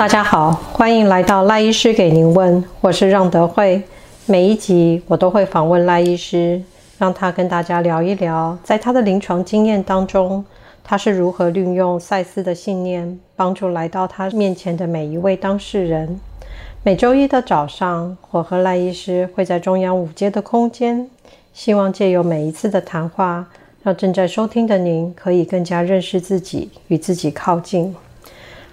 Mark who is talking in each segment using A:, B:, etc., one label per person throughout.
A: 大家好，欢迎来到赖医师给您问，我是让德惠。每一集我都会访问赖医师，让他跟大家聊一聊，在他的临床经验当中，他是如何运用赛斯的信念，帮助来到他面前的每一位当事人。每周一的早上，我和赖医师会在中央五街的空间，希望借由每一次的谈话，让正在收听的您可以更加认识自己，与自己靠近。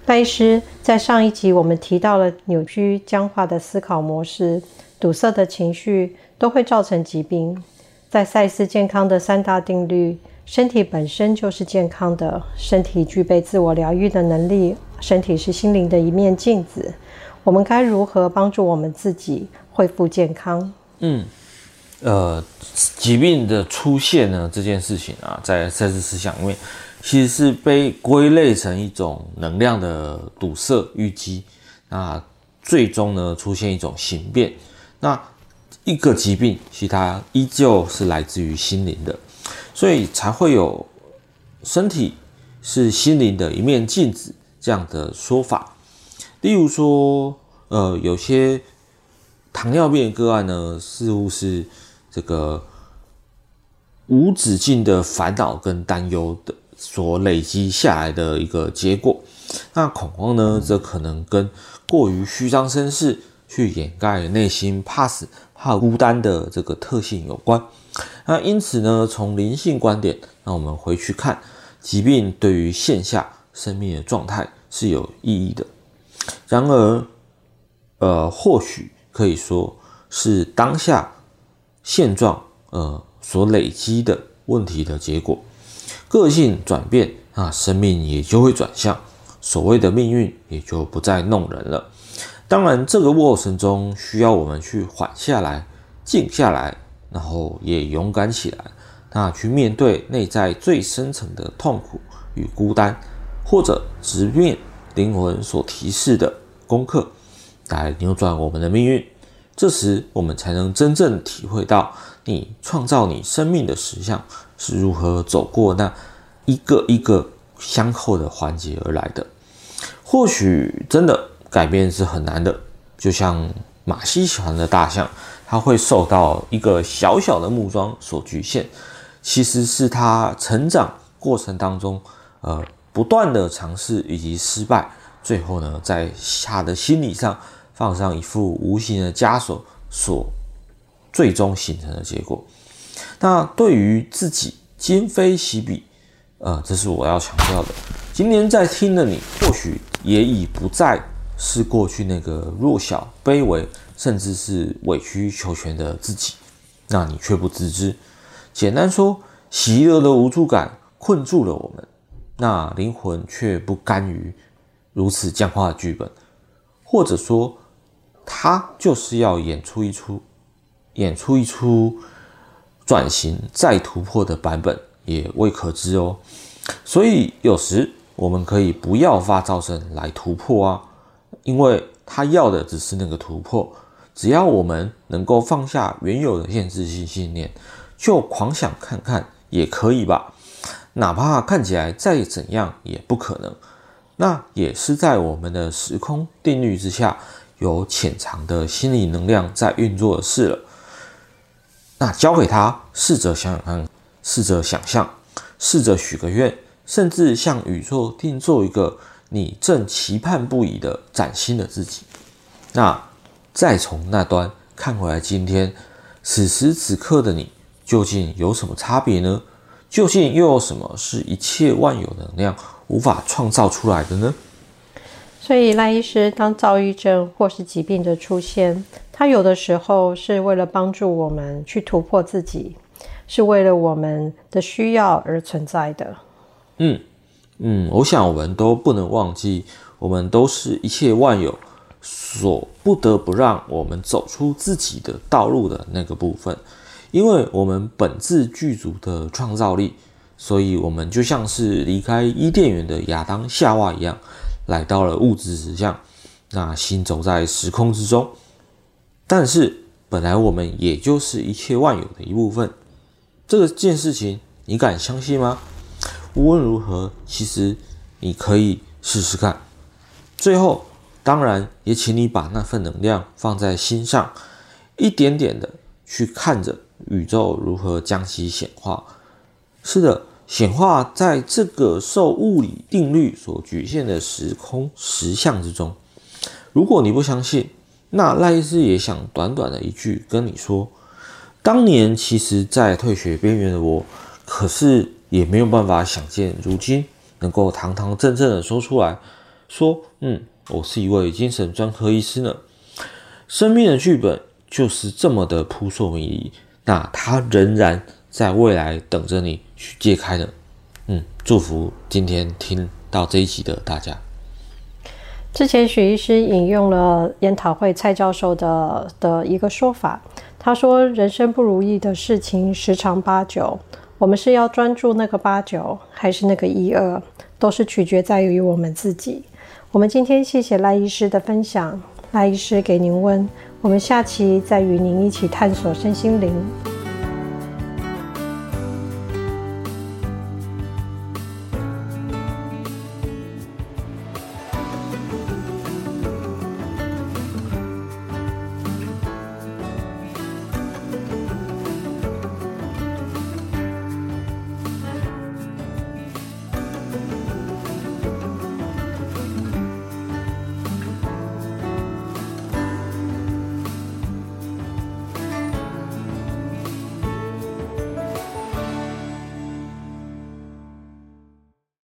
A: 赖医师在上一集我们提到了扭曲僵化的思考模式、堵塞的情绪都会造成疾病。在赛斯健康的三大定律，身体本身就是健康的，身体具备自我疗愈的能力，身体是心灵的一面镜子。我们该如何帮助我们自己恢复健康？
B: 嗯，呃，疾病的出现呢，这件事情啊，在赛斯思想里面，其实是被归类成一种能量的堵塞淤积，那最终呢，出现一种形变。那一个疾病，其实它依旧是来自于心灵的，所以才会有身体是心灵的一面镜子这样的说法。例如说，呃，有些糖尿病个案呢，似乎是这个无止境的烦恼跟担忧的所累积下来的一个结果。那恐慌呢，则可能跟过于虚张声势，去掩盖内心怕死、怕孤单的这个特性有关。那因此呢，从灵性观点，那我们回去看疾病对于线下生命的状态是有意义的。然而，呃，或许可以说是当下现状，呃，所累积的问题的结果。个性转变，那生命也就会转向，所谓的命运也就不再弄人了。当然，这个过程中需要我们去缓下来、静下来，然后也勇敢起来，那去面对内在最深层的痛苦与孤单，或者直面。灵魂所提示的功课，来扭转我们的命运。这时，我们才能真正体会到，你创造你生命的实相是如何走过那一个一个相扣的环节而来的。或许真的改变是很难的，就像马戏团的大象，它会受到一个小小的木桩所局限，其实是它成长过程当中，呃。不断的尝试以及失败，最后呢，在它的心理上放上一副无形的枷锁，所最终形成的结果。那对于自己今非昔比，呃，这是我要强调的。今天在听的你，或许也已不再是过去那个弱小、卑微，甚至是委曲求全的自己，那你却不自知。简单说，习得的无助感困住了我们。那灵魂却不甘于如此僵化的剧本，或者说，他就是要演出一出，演出一出转型再突破的版本，也未可知哦。所以有时我们可以不要发噪声来突破啊，因为他要的只是那个突破。只要我们能够放下原有的限制性信念，就狂想看看也可以吧。哪怕看起来再怎样也不可能，那也是在我们的时空定律之下，有潜藏的心理能量在运作的事了。那交给他，试着想想看，试着想象，试着许个愿，甚至向宇宙定做一个你正期盼不已的崭新的自己。那再从那端看回来，今天此时此刻的你，究竟有什么差别呢？究竟又有什么是一切万有能量无法创造出来的呢？
A: 所以赖医师，当躁郁症或是疾病的出现，他有的时候是为了帮助我们去突破自己，是为了我们的需要而存在的。
B: 嗯嗯，我想我们都不能忘记，我们都是一切万有所不得不让我们走出自己的道路的那个部分。因为我们本自具足的创造力，所以我们就像是离开伊甸园的亚当夏娃一样，来到了物质实相，那行走在时空之中。但是本来我们也就是一切万有的一部分，这个件事情你敢相信吗？无论如何，其实你可以试试看。最后，当然，也请你把那份能量放在心上，一点点的去看着宇宙如何将其显化。是的，显化在这个受物理定律所局限的时空实相之中。如果你不相信，那赖医师也想短短的一句跟你说：当年其实，在退学边缘的我，可是也没有办法想见，如今能够堂堂正正的说出来，说：“嗯，我是一位精神专科医师呢。”生命的剧本就是这么的扑朔迷离，那它仍然在未来等着你去揭开的。嗯，祝福今天听到这一集的大家。
A: 之前许医师引用了研讨会蔡教授的的一个说法，他说：“人生不如意的事情十常八九，我们是要专注那个八九，还是那个一二，都是取决在于我们自己。”我们今天谢谢赖医师的分享，赖医师给您问，我们下期再与您一起探索身心灵。